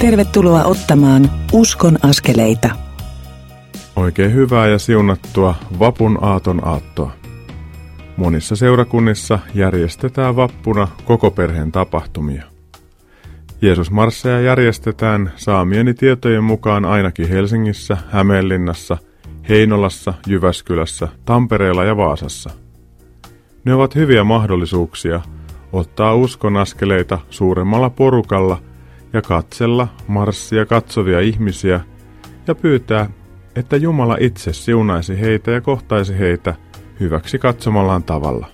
Tervetuloa ottamaan Uskon askeleita. Oikein hyvää ja siunattua vapun aaton aattoa. Monissa seurakunnissa järjestetään vappuna koko perheen tapahtumia. Jeesus Marsseja järjestetään saamieni tietojen mukaan ainakin Helsingissä, Hämeenlinnassa, Heinolassa, Jyväskylässä, Tampereella ja Vaasassa. Ne ovat hyviä mahdollisuuksia ottaa uskon askeleita suuremmalla porukalla ja katsella marssia katsovia ihmisiä ja pyytää, että Jumala itse siunaisi heitä ja kohtaisi heitä hyväksi katsomallaan tavalla.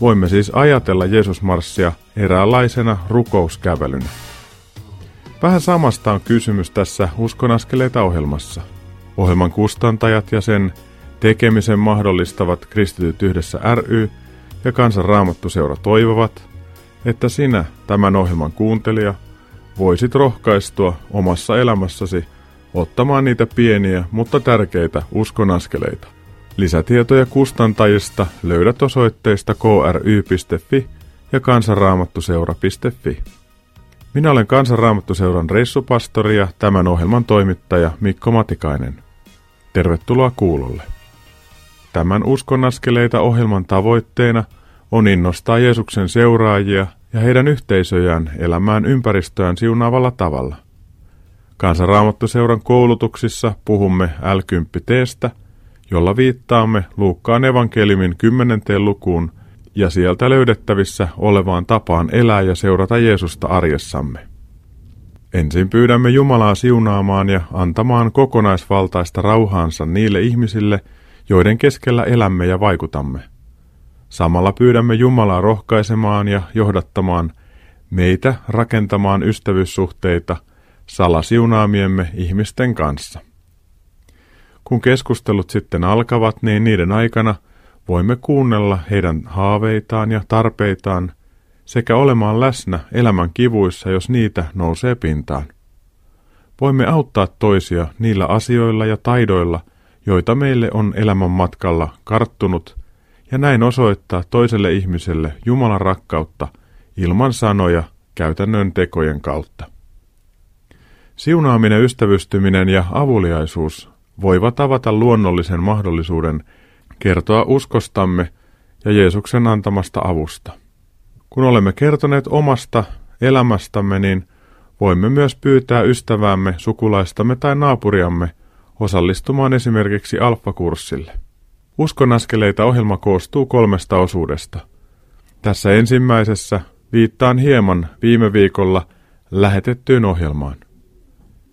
Voimme siis ajatella Jeesusmarssia eräänlaisena rukouskävelynä. Vähän samasta on kysymys tässä Uskonaskeleita ohjelmassa. Ohjelman kustantajat ja sen tekemisen mahdollistavat Kristityt yhdessä ry ja Kansan Raamattuseura toivovat, että sinä, tämän ohjelman kuuntelija, voisit rohkaistua omassa elämässäsi ottamaan niitä pieniä, mutta tärkeitä uskonaskeleita. Lisätietoja kustantajista löydät osoitteista kry.fi ja kansanraamattuseura.fi. Minä olen Kansanraamattuseuran reissupastori ja tämän ohjelman toimittaja Mikko Matikainen. Tervetuloa kuulolle. Tämän uskonaskeleita ohjelman tavoitteena on innostaa Jeesuksen seuraajia ja heidän yhteisöjään elämään ympäristöään siunaavalla tavalla. Kansanraamattuseuran koulutuksissa puhumme l jolla viittaamme Luukkaan evankeliumin kymmenenteen lukuun ja sieltä löydettävissä olevaan tapaan elää ja seurata Jeesusta arjessamme. Ensin pyydämme Jumalaa siunaamaan ja antamaan kokonaisvaltaista rauhaansa niille ihmisille, joiden keskellä elämme ja vaikutamme. Samalla pyydämme Jumalaa rohkaisemaan ja johdattamaan meitä rakentamaan ystävyyssuhteita salasiunaamiemme ihmisten kanssa. Kun keskustelut sitten alkavat, niin niiden aikana voimme kuunnella heidän haaveitaan ja tarpeitaan sekä olemaan läsnä elämän kivuissa, jos niitä nousee pintaan. Voimme auttaa toisia niillä asioilla ja taidoilla, joita meille on elämän matkalla karttunut, ja näin osoittaa toiselle ihmiselle Jumalan rakkautta ilman sanoja käytännön tekojen kautta. Siunaaminen, ystävystyminen ja avuliaisuus voivat avata luonnollisen mahdollisuuden kertoa uskostamme ja Jeesuksen antamasta avusta. Kun olemme kertoneet omasta elämästämme, niin voimme myös pyytää ystäväämme, sukulaistamme tai naapuriamme osallistumaan esimerkiksi alfakurssille. Uskonaskeleita ohjelma koostuu kolmesta osuudesta. Tässä ensimmäisessä viittaan hieman viime viikolla lähetettyyn ohjelmaan.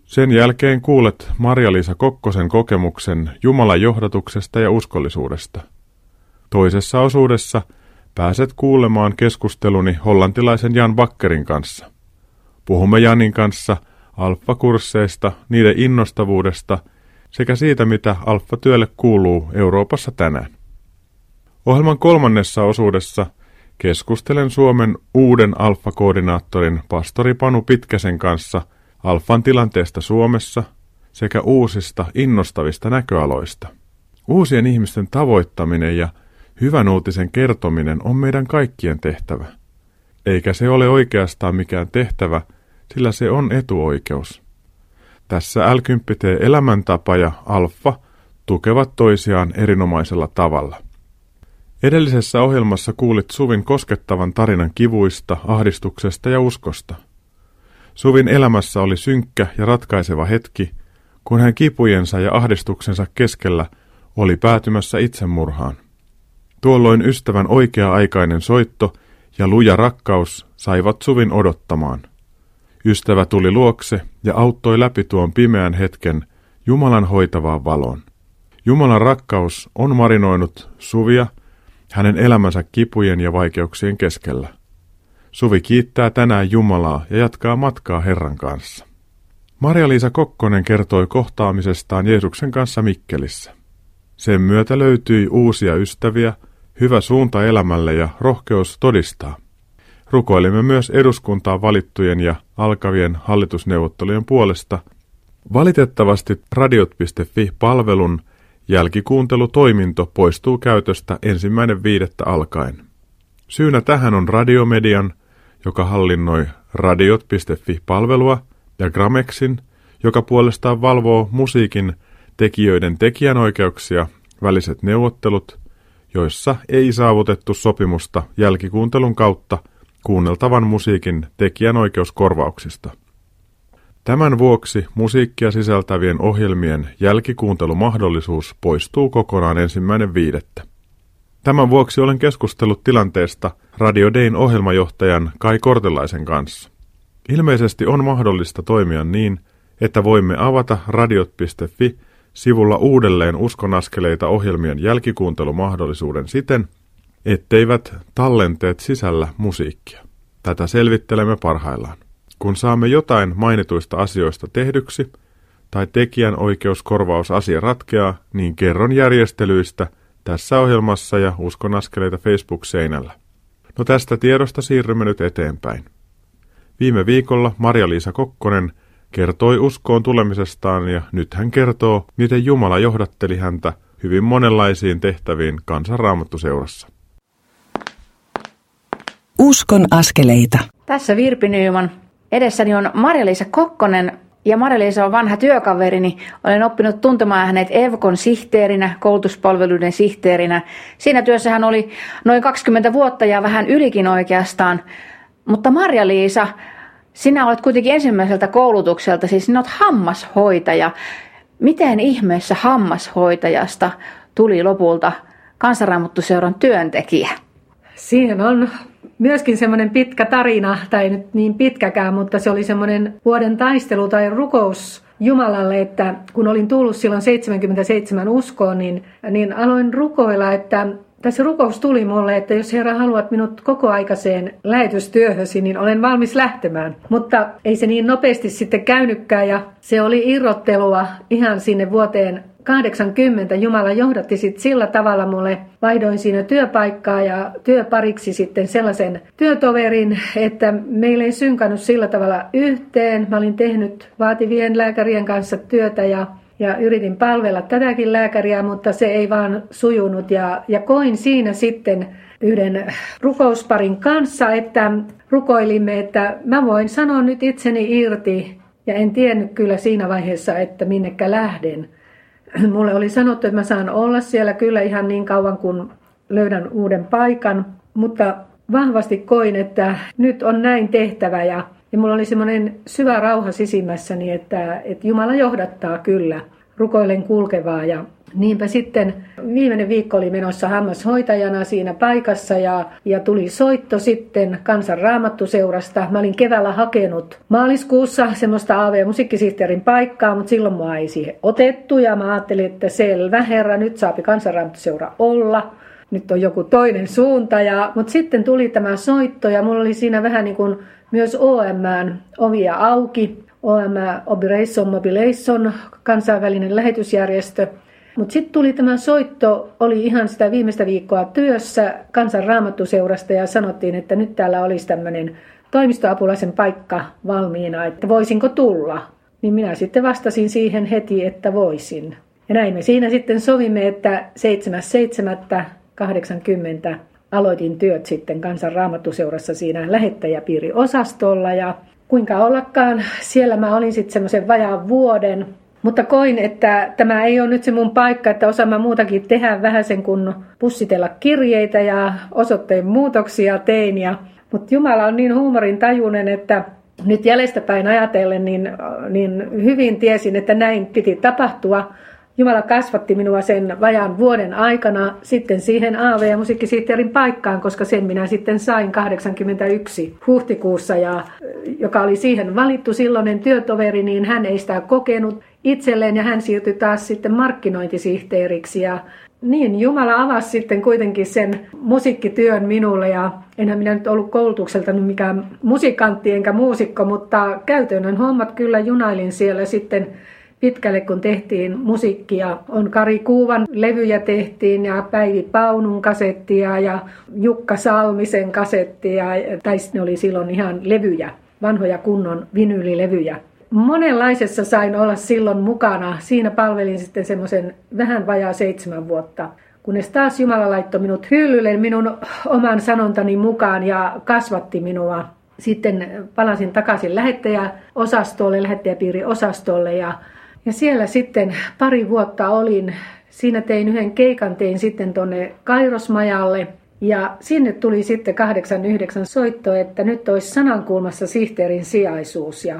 Sen jälkeen kuulet Maria-Liisa Kokkosen kokemuksen Jumalan johdatuksesta ja uskollisuudesta. Toisessa osuudessa pääset kuulemaan keskusteluni hollantilaisen Jan Bakkerin kanssa. Puhumme Janin kanssa alfa-kursseista, niiden innostavuudesta sekä siitä, mitä alfa-työlle kuuluu Euroopassa tänään. Ohjelman kolmannessa osuudessa keskustelen Suomen uuden alfa-koordinaattorin pastori Panu Pitkäsen kanssa – alfan tilanteesta Suomessa sekä uusista innostavista näköaloista. Uusien ihmisten tavoittaminen ja hyvän uutisen kertominen on meidän kaikkien tehtävä. Eikä se ole oikeastaan mikään tehtävä, sillä se on etuoikeus. Tässä l elämäntapa ja alfa tukevat toisiaan erinomaisella tavalla. Edellisessä ohjelmassa kuulit Suvin koskettavan tarinan kivuista, ahdistuksesta ja uskosta – Suvin elämässä oli synkkä ja ratkaiseva hetki, kun hän kipujensa ja ahdistuksensa keskellä oli päätymässä itsemurhaan. Tuolloin ystävän oikea-aikainen soitto ja luja rakkaus saivat Suvin odottamaan. Ystävä tuli luokse ja auttoi läpi tuon pimeän hetken Jumalan hoitavaan valon. Jumalan rakkaus on marinoinut Suvia hänen elämänsä kipujen ja vaikeuksien keskellä. Suvi kiittää tänään Jumalaa ja jatkaa matkaa Herran kanssa. Maria-Liisa Kokkonen kertoi kohtaamisestaan Jeesuksen kanssa Mikkelissä. Sen myötä löytyi uusia ystäviä, hyvä suunta elämälle ja rohkeus todistaa. Rukoilimme myös eduskuntaan valittujen ja alkavien hallitusneuvottelujen puolesta. Valitettavasti radiot.fi-palvelun jälkikuuntelutoiminto poistuu käytöstä ensimmäinen viidettä alkaen. Syynä tähän on radiomedian joka hallinnoi radiot.fi-palvelua, ja Gramexin, joka puolestaan valvoo musiikin tekijöiden tekijänoikeuksia, väliset neuvottelut, joissa ei saavutettu sopimusta jälkikuuntelun kautta kuunneltavan musiikin tekijänoikeuskorvauksista. Tämän vuoksi musiikkia sisältävien ohjelmien jälkikuuntelumahdollisuus poistuu kokonaan ensimmäinen viidettä. Tämän vuoksi olen keskustellut tilanteesta Radio Dayn ohjelmajohtajan Kai Kortelaisen kanssa. Ilmeisesti on mahdollista toimia niin, että voimme avata radiot.fi sivulla uudelleen uskonaskeleita ohjelmien jälkikuuntelumahdollisuuden siten, etteivät tallenteet sisällä musiikkia. Tätä selvittelemme parhaillaan. Kun saamme jotain mainituista asioista tehdyksi, tai tekijän oikeuskorvausasia ratkeaa, niin kerron järjestelyistä tässä ohjelmassa ja uskon askeleita Facebook-seinällä. No tästä tiedosta siirrymme nyt eteenpäin. Viime viikolla Maria-Liisa Kokkonen kertoi uskoon tulemisestaan ja nyt hän kertoo, miten Jumala johdatteli häntä hyvin monenlaisiin tehtäviin kansanraamattuseurassa. Uskon askeleita. Tässä Virpi Nyyman. Edessäni on Marja-Liisa Kokkonen, ja Marja-Liisa on vanha työkaverini. Olen oppinut tuntemaan hänet EVKon sihteerinä, koulutuspalveluiden sihteerinä. Siinä työssä hän oli noin 20 vuotta ja vähän ylikin oikeastaan. Mutta Marja-Liisa, sinä olet kuitenkin ensimmäiseltä koulutukselta, siis sinä olet hammashoitaja. Miten ihmeessä hammashoitajasta tuli lopulta kansanraamottuseuran työntekijä? Siihen on myöskin semmoinen pitkä tarina, tai nyt niin pitkäkään, mutta se oli semmoinen vuoden taistelu tai rukous Jumalalle, että kun olin tullut silloin 77 uskoon, niin, niin aloin rukoilla, että tässä rukous tuli mulle, että jos Herra haluat minut kokoaikaiseen lähetystyöhösi, niin olen valmis lähtemään. Mutta ei se niin nopeasti sitten käynytkään ja se oli irrottelua ihan sinne vuoteen 80 Jumala johdatti sit sillä tavalla mulle, vaihdoin siinä työpaikkaa ja työpariksi sitten sellaisen työtoverin, että meillä ei synkannut sillä tavalla yhteen. Mä olin tehnyt vaativien lääkärien kanssa työtä ja ja yritin palvella tätäkin lääkäriä, mutta se ei vaan sujunut. Ja, ja koin siinä sitten yhden rukousparin kanssa, että rukoilimme, että mä voin sanoa nyt itseni irti. Ja en tiennyt kyllä siinä vaiheessa, että minnekä lähden. Mulle oli sanottu, että mä saan olla siellä kyllä ihan niin kauan, kun löydän uuden paikan. Mutta vahvasti koin, että nyt on näin tehtävä ja ja mulla oli semmoinen syvä rauha sisimmässäni, että, että Jumala johdattaa kyllä rukoilen kulkevaa. Ja niinpä sitten viimeinen viikko oli menossa hammashoitajana siinä paikassa ja, ja tuli soitto sitten kansan raamattuseurasta. Mä olin keväällä hakenut maaliskuussa semmoista AV- musiikkisihteerin paikkaa, mutta silloin mua ei siihen otettu ja mä ajattelin, että selvä herra, nyt saapi kansanraamattuseura olla nyt on joku toinen suunta. Ja, mutta sitten tuli tämä soitto ja mulla oli siinä vähän niin kuin myös OMn ovia auki. OM Operation Mobilation, kansainvälinen lähetysjärjestö. Mutta sitten tuli tämä soitto, oli ihan sitä viimeistä viikkoa työssä kansan raamattuseurasta ja sanottiin, että nyt täällä olisi tämmöinen toimistoapulaisen paikka valmiina, että voisinko tulla. Niin minä sitten vastasin siihen heti, että voisin. Ja näin me siinä sitten sovimme, että 7.7.80 aloitin työt sitten kansan raamattuseurassa siinä lähettäjäpiiriosastolla ja kuinka ollakaan, siellä mä olin sitten semmoisen vajaan vuoden, mutta koin, että tämä ei ole nyt se mun paikka, että osaan mä muutakin tehdä vähän sen kuin pussitella kirjeitä ja osoitteen muutoksia tein. Ja, mutta Jumala on niin huumorin tajunen, että nyt jäljestäpäin ajatellen niin, niin hyvin tiesin, että näin piti tapahtua. Jumala kasvatti minua sen vajaan vuoden aikana sitten siihen AV- ja musiikkisihteerin paikkaan, koska sen minä sitten sain 81 huhtikuussa, ja, joka oli siihen valittu silloinen työtoveri, niin hän ei sitä kokenut itselleen ja hän siirtyi taas sitten markkinointisihteeriksi ja niin, Jumala avasi sitten kuitenkin sen musiikkityön minulle ja enhän minä nyt ollut koulutukselta mikään musikantti enkä muusikko, mutta käytännön hommat kyllä junailin siellä sitten pitkälle, kun tehtiin musiikkia. On Kari Kuuvan levyjä tehtiin ja Päivi Paunun kasettia ja Jukka Salmisen kasettia, tai ne oli silloin ihan levyjä, vanhoja kunnon vinylilevyjä. Monenlaisessa sain olla silloin mukana. Siinä palvelin sitten semmoisen vähän vajaa seitsemän vuotta kunnes taas Jumala laittoi minut hyllylle minun oman sanontani mukaan ja kasvatti minua sitten palasin takaisin lähettäjäosastolle, lähettäjäpiiriosastolle ja, ja siellä sitten pari vuotta olin. Siinä tein yhden keikan, tein sitten tuonne Kairosmajalle ja sinne tuli sitten 89 soitto, että nyt olisi sanankulmassa sihteerin sijaisuus ja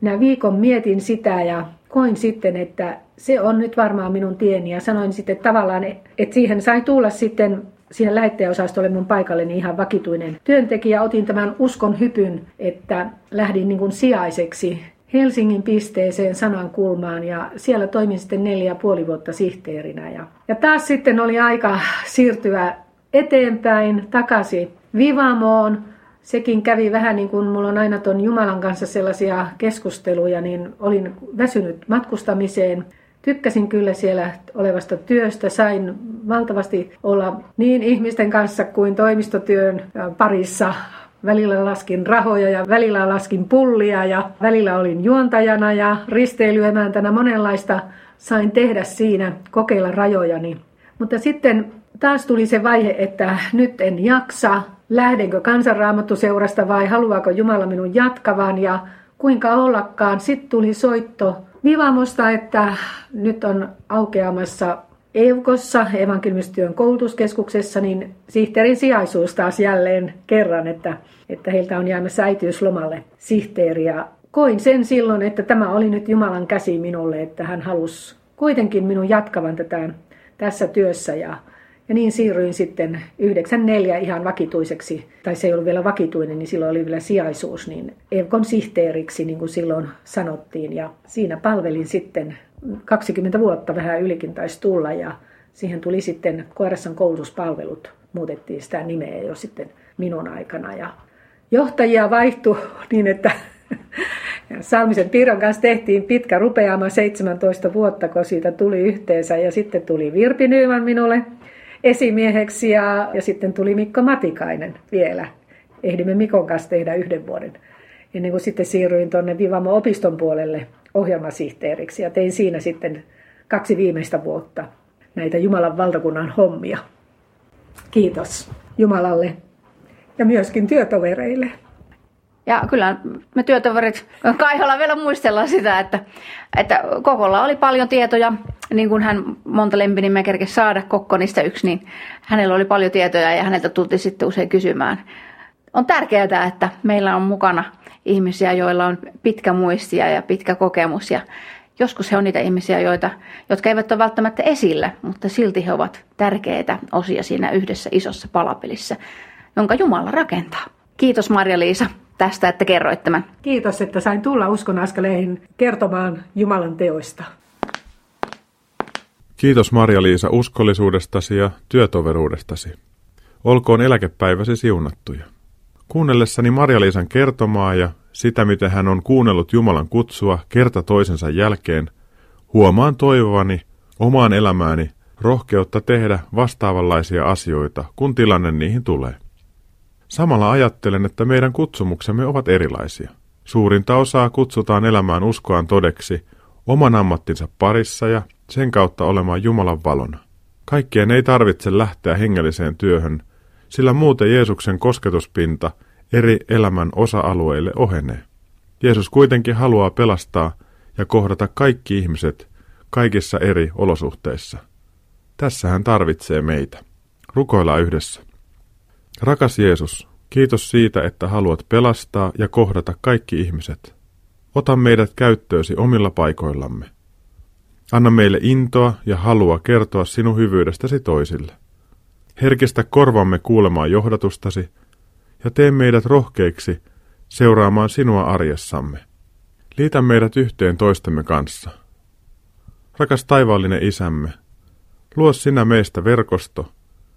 minä viikon mietin sitä ja koin sitten, että se on nyt varmaan minun tieni ja sanoin sitten tavallaan, että siihen sai tulla sitten siihen lähettäjäosastolle mun paikalleni ihan vakituinen työntekijä. Otin tämän uskon hypyn, että lähdin niin kuin sijaiseksi Helsingin pisteeseen sanan kulmaan ja siellä toimin sitten neljä ja puoli vuotta sihteerinä. Ja, ja taas sitten oli aika siirtyä eteenpäin takaisin Vivamoon. Sekin kävi vähän niin kuin mulla on aina ton Jumalan kanssa sellaisia keskusteluja, niin olin väsynyt matkustamiseen. Tykkäsin kyllä siellä olevasta työstä, sain valtavasti olla niin ihmisten kanssa kuin toimistotyön parissa. Välillä laskin rahoja ja välillä laskin pullia ja välillä olin juontajana ja risteilyemäntänä monenlaista sain tehdä siinä, kokeilla rajojani. Mutta sitten taas tuli se vaihe, että nyt en jaksa, lähdenkö kansanraamattuseurasta vai haluaako Jumala minun jatkavan ja kuinka ollakaan. Sitten tuli soitto Vivamosta, että nyt on aukeamassa EUKossa, evankeliumistyön koulutuskeskuksessa, niin sihteerin sijaisuus taas jälleen kerran, että, että heiltä on jäämässä äitiyslomalle sihteeri. Ja koin sen silloin, että tämä oli nyt Jumalan käsi minulle, että hän halusi kuitenkin minun jatkavan tätä tässä työssä. Ja ja niin siirryin sitten 94 ihan vakituiseksi, tai se ei ollut vielä vakituinen, niin silloin oli vielä sijaisuus, niin EVKon sihteeriksi, niin kuin silloin sanottiin. Ja siinä palvelin sitten 20 vuotta, vähän ylikin taisi tulla, ja siihen tuli sitten KRSn koulutuspalvelut, muutettiin sitä nimeä jo sitten minun aikana. Ja johtajia vaihtui niin, että Salmisen Piiron kanssa tehtiin pitkä rupeama 17 vuotta, kun siitä tuli yhteensä. Ja sitten tuli Virpi Nyyman minulle esimieheksi ja, ja sitten tuli Mikko Matikainen vielä. Ehdimme Mikon kanssa tehdä yhden vuoden ennen kuin sitten siirryin tuonne Vivamo-opiston puolelle ohjelmasihteeriksi ja tein siinä sitten kaksi viimeistä vuotta näitä Jumalan valtakunnan hommia. Kiitos Jumalalle ja myöskin työtovereille. Ja kyllä me työtoverit Kaiholla vielä muistellaan sitä, että, että Kokolla oli paljon tietoja, niin kuin hän monta lempinimeä kerkesi saada Kokkonista yksi, niin hänellä oli paljon tietoja ja häneltä tultiin sitten usein kysymään. On tärkeää, että meillä on mukana ihmisiä, joilla on pitkä muistia ja pitkä kokemus ja joskus he on niitä ihmisiä, joita, jotka eivät ole välttämättä esillä, mutta silti he ovat tärkeitä osia siinä yhdessä isossa palapelissä, jonka Jumala rakentaa. Kiitos Marja-Liisa tästä, että kerroit tämän. Kiitos, että sain tulla Uskon askeleihin kertomaan Jumalan teoista. Kiitos Marja-Liisa uskollisuudestasi ja työtoveruudestasi. Olkoon eläkepäiväsi siunattuja. Kuunnellessani Marja-Liisan kertomaa ja sitä, miten hän on kuunnellut Jumalan kutsua kerta toisensa jälkeen, huomaan toivovani omaan elämääni rohkeutta tehdä vastaavanlaisia asioita, kun tilanne niihin tulee. Samalla ajattelen, että meidän kutsumuksemme ovat erilaisia. Suurinta osaa kutsutaan elämään uskoaan todeksi oman ammattinsa parissa ja sen kautta olemaan Jumalan valona. Kaikkien ei tarvitse lähteä hengelliseen työhön, sillä muuten Jeesuksen kosketuspinta eri elämän osa-alueille ohenee. Jeesus kuitenkin haluaa pelastaa ja kohdata kaikki ihmiset kaikissa eri olosuhteissa. Tässä hän tarvitsee meitä. Rukoillaan yhdessä. Rakas Jeesus, kiitos siitä, että haluat pelastaa ja kohdata kaikki ihmiset. Ota meidät käyttöösi omilla paikoillamme. Anna meille intoa ja halua kertoa sinun hyvyydestäsi toisille. Herkistä korvamme kuulemaan johdatustasi ja tee meidät rohkeiksi seuraamaan sinua arjessamme. Liitä meidät yhteen toistemme kanssa. Rakas taivaallinen isämme, luo sinä meistä verkosto,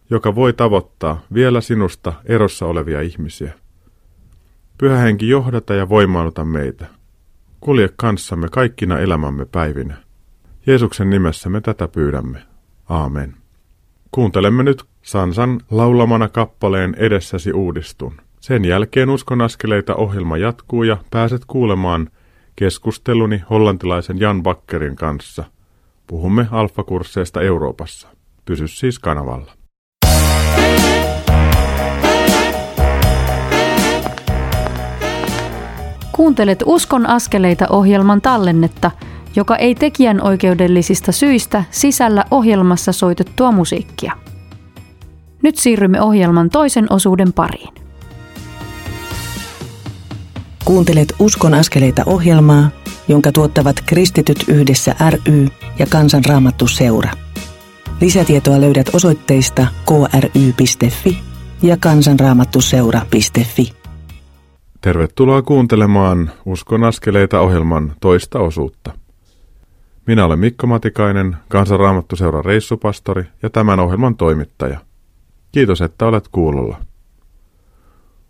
joka voi tavoittaa vielä sinusta erossa olevia ihmisiä. Pyhä henki johdata ja voimauta meitä. Kulje kanssamme kaikkina elämämme päivinä. Jeesuksen nimessä me tätä pyydämme. Aamen. Kuuntelemme nyt Sansan laulamana kappaleen Edessäsi uudistun. Sen jälkeen Uskon askeleita ohjelma jatkuu ja pääset kuulemaan keskusteluni hollantilaisen Jan Bakkerin kanssa. Puhumme alfakursseista Euroopassa. Pysy siis kanavalla. Kuuntelet Uskon askeleita ohjelman tallennetta, joka ei tekijän oikeudellisista syistä sisällä ohjelmassa soitettua musiikkia. Nyt siirrymme ohjelman toisen osuuden pariin. Kuuntelet Uskon askeleita ohjelmaa, jonka tuottavat Kristityt yhdessä ry ja Kansanraamattu seura. Lisätietoa löydät osoitteista kry.fi ja kansanraamattuseura.fi. Tervetuloa kuuntelemaan Uskon askeleita ohjelman toista osuutta. Minä olen Mikko Matikainen, Kansanraamattuseuran reissupastori ja tämän ohjelman toimittaja. Kiitos, että olet kuulolla.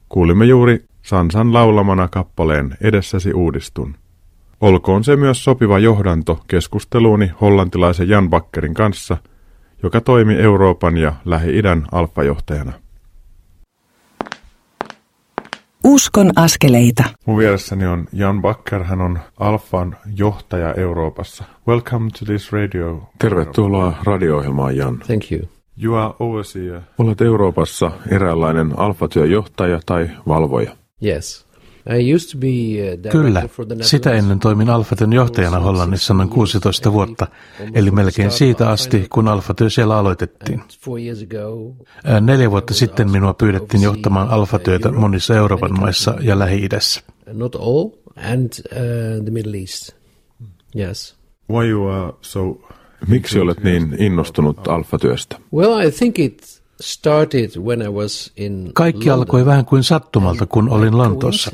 Kuulimme juuri Sansan laulamana kappaleen Edessäsi uudistun. Olkoon se myös sopiva johdanto keskusteluuni hollantilaisen Jan Bakkerin kanssa, joka toimi Euroopan ja Lähi-idän alfajohtajana. Uskon askeleita. Mun vieressäni on Jan Bakker, hän on Alfan johtaja Euroopassa. Welcome to this radio. Tervetuloa radio-ohjelmaan, Jan. Thank you. You are overseer. Olet Euroopassa eräänlainen alfatyöjohtaja tai valvoja. Yes. I used to be uh, director Kyllä, for the sitä Netherlands. ennen toimin Alfatyön johtajana Hollannissa noin 16 vuotta, eli melkein siitä asti, kun Alfatyö siellä aloitettiin. And Four years ago, Ää, Neljä vuotta sitten minua pyydettiin johtamaan Alfatyötä monissa Euroopan maissa ja Lähi-idässä. not all, and the Middle East. Yes. Why you are so... Miksi olet niin innostunut alfatyöstä? Well, I think it started when I was in Kaikki alkoi vähän kuin sattumalta, kun olin Lontoossa.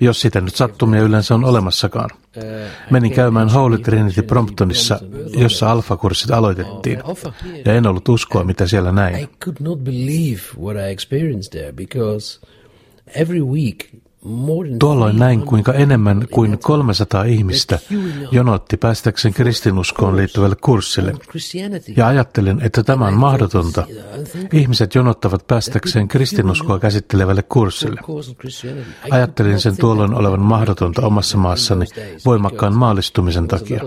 Jos sitä nyt sattumia yleensä on olemassakaan. uh, Menin käymään Holy Trinity Promptonissa, jossa alfakurssit aloitettiin. Here. Ja en ollut uskoa, mitä siellä I näin. Tuolloin näin, 300 kuinka enemmän kuin 300 ihmistä jonotti päästäkseen kristinuskoon liittyvälle kurssille. Ja ajattelin, että tämä on mahdotonta. Ihmiset jonottavat päästäkseen kristinuskoa käsittelevälle kurssille. Ajattelin sen tuolloin olevan mahdotonta omassa maassani voimakkaan maallistumisen takia.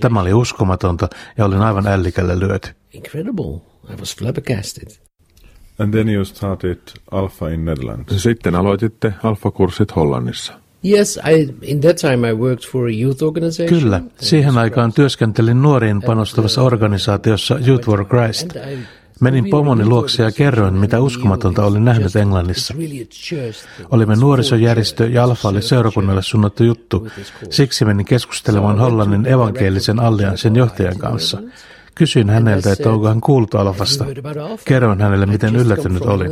Tämä oli uskomatonta ja olin aivan ällikällä lyöty. Incredible. I was flabbergasted. And then you started Alpha in Netherlands. Sitten aloititte alfakurssit Hollannissa. Yes, I in that time I worked for a youth organization. Kyllä, siihen aikaan työskentelin nuoriin panostavassa organisaatiossa Youth for Christ. Menin pomoni luokse ja kerroin, mitä uskomatonta olin nähnyt Englannissa. Olimme nuorisojärjestö ja Alfa oli seurakunnalle suunnattu juttu. Siksi menin keskustelemaan Hollannin evankelisen allianssin johtajan kanssa. Kysyin häneltä, että onko hän kuullut Alfasta. Kerroin hänelle, miten yllättynyt olin.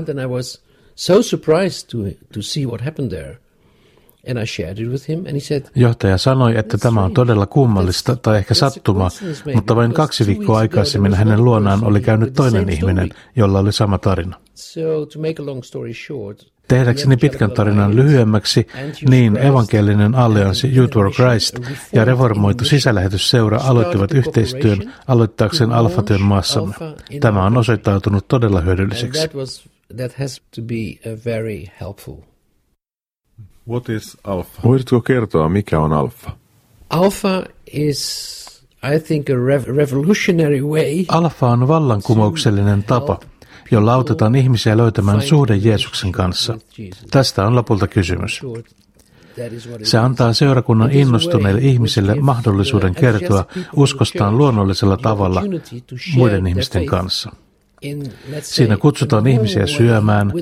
Johtaja sanoi, että tämä on todella kummallista tai ehkä sattuma, mutta vain kaksi viikkoa aikaisemmin hänen luonaan oli käynyt toinen ihminen, jolla oli sama tarina. so to make a long story short, Tehdäkseni pitkän tarinan lyhyemmäksi, niin evankelinen allianssi Youth for Christ ja reformoitu sisälähetysseura aloittivat yhteistyön aloittaakseen alfatyön maassamme. Tämä on osoittautunut todella hyödylliseksi. uh. What is Alpha? Voisitko kertoa, mikä on alfa? Alpha is, I think, a rev- revolutionary way. Alfa on vallankumouksellinen tapa, jolla autetaan ihmisiä löytämään suhde Jeesuksen kanssa. Tästä on lopulta kysymys. Se antaa seurakunnan innostuneille ihmisille mahdollisuuden kertoa uskostaan luonnollisella tavalla muiden ihmisten kanssa. Siinä kutsutaan ihmisiä syömään,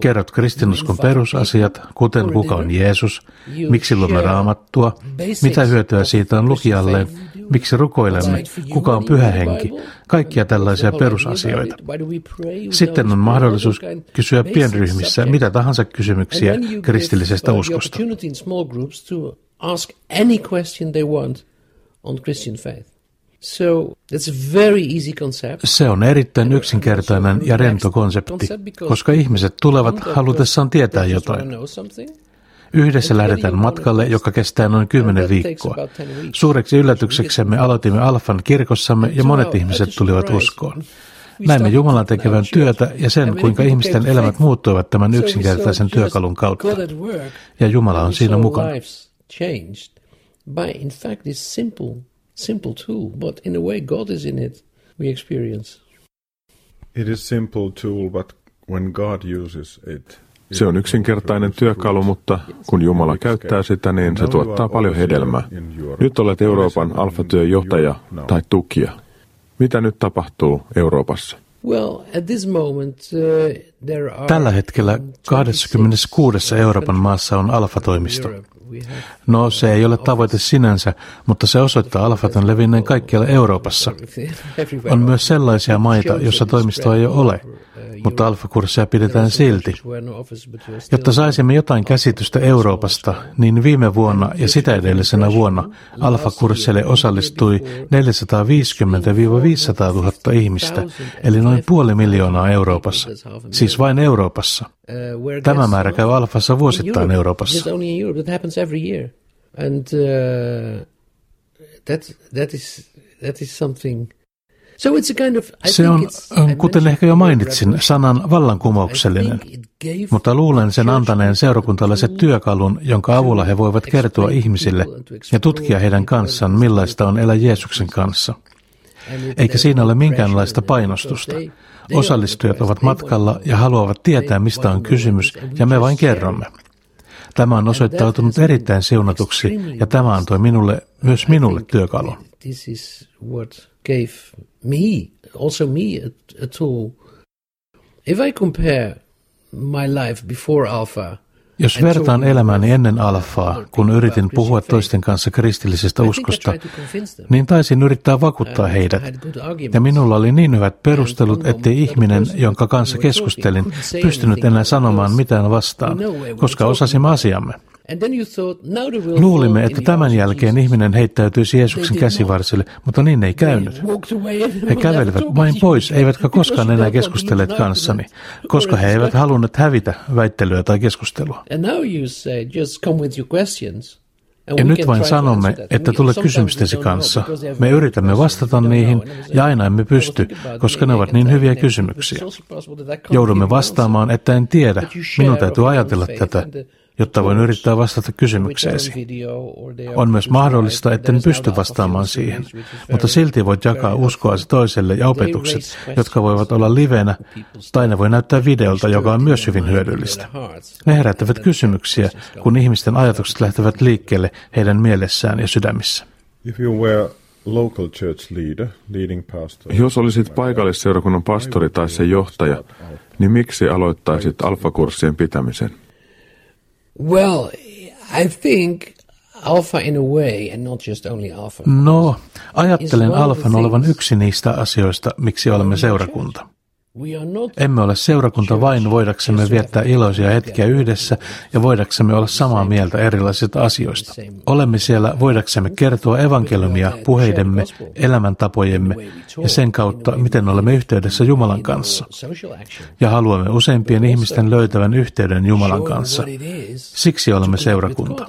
kerrot kristinuskon perusasiat, kuten kuka on Jeesus, miksi luomme raamattua, mitä hyötyä siitä on lukijalleen, miksi rukoilemme, kuka on pyhä henki, kaikkia tällaisia perusasioita. Sitten on mahdollisuus kysyä pienryhmissä mitä tahansa kysymyksiä kristillisestä uskosta. Se on erittäin yksinkertainen ja rento konsepti, koska ihmiset tulevat halutessaan tietää jotain. Yhdessä lähdetään matkalle, joka kestää noin kymmenen viikkoa. Suureksi yllätykseksemme aloitimme Alfan kirkossamme ja monet ihmiset tulivat uskoon. Näimme Jumalan tekevän työtä ja sen, kuinka ihmisten elämät muuttuivat tämän yksinkertaisen työkalun kautta. Ja Jumala on siinä mukana. It is simple tool, but when God uses it, Se on yksinkertainen työkalu, mutta kun Jumala käyttää sitä, niin se tuottaa paljon hedelmää. Nyt olet Euroopan alfatyöjohtaja tai tukija. Mitä nyt tapahtuu Euroopassa? Uh, Tällä hetkellä 26 Euroopan maassa on alfatoimisto. No se ei ole tavoite sinänsä, mutta se osoittaa alfatan levinneen kaikkialla Euroopassa. On myös sellaisia maita, joissa toimistoa ei ole mutta alfakursseja pidetään silti. Jotta saisimme jotain käsitystä Euroopasta, niin viime vuonna ja sitä edellisenä vuonna alfakursseille osallistui 450-500 000 ihmistä, eli noin puoli miljoonaa Euroopassa. Siis vain Euroopassa. Tämä määrä käy alfassa vuosittain Euroopassa. Uh, that, that is that is something se on, kuten ehkä jo mainitsin, sanan vallankumouksellinen, mutta luulen sen antaneen seurakuntalaiset työkalun, jonka avulla he voivat kertoa ihmisille ja tutkia heidän kanssaan, millaista on elää Jeesuksen kanssa. Eikä siinä ole minkäänlaista painostusta. Osallistujat ovat matkalla ja haluavat tietää, mistä on kysymys, ja me vain kerromme. Tämä on osoittautunut erittäin siunatuksi, ja tämä antoi minulle, myös minulle työkalun gave me, also me, a, a tool. If I compare my life before Alpha jos vertaan elämääni ennen alfaa, kun yritin puhua toisten kanssa kristillisestä uskosta, niin taisin yrittää vakuuttaa heidät. Ja minulla oli niin hyvät perustelut, ettei ihminen, jonka kanssa keskustelin, pystynyt enää sanomaan mitään vastaan, koska osasimme asiamme. Luulimme, että tämän jälkeen ihminen heittäytyisi Jeesuksen käsivarsille, mutta niin ei käynyt. He kävelivät vain pois, eivätkä koskaan enää keskustelleet kanssani, koska he eivät halunneet hävitä väittelyä tai keskustelua. Ja nyt vain sanomme, että tule kysymystesi kanssa. Me yritämme vastata niihin ja aina emme pysty, koska ne ovat niin hyviä kysymyksiä. Joudumme vastaamaan, että en tiedä, minun täytyy ajatella tätä, jotta voin yrittää vastata kysymykseesi. On myös mahdollista, etten pysty vastaamaan siihen, mutta silti voit jakaa uskoasi toiselle ja opetukset, jotka voivat olla livenä, tai ne voi näyttää videolta, joka on myös hyvin hyödyllistä. Ne herättävät kysymyksiä, kun ihmisten ajatukset lähtevät liikkeelle heidän mielessään ja sydämissä. Jos olisit paikallisseurakunnan pastori tai sen johtaja, niin miksi aloittaisit alfakurssien pitämisen? Well, I think alpha in a way, and not just only alpha. No, ajattelen alfan olevan yksi niistä asioista, miksi olemme seurakunta. Emme ole seurakunta vain voidaksemme viettää iloisia hetkiä yhdessä ja voidaksemme olla samaa mieltä erilaisista asioista. Olemme siellä voidaksemme kertoa evankeliumia puheidemme, elämäntapojemme ja sen kautta, miten olemme yhteydessä Jumalan kanssa. Ja haluamme useimpien ihmisten löytävän yhteyden Jumalan kanssa. Siksi olemme seurakunta.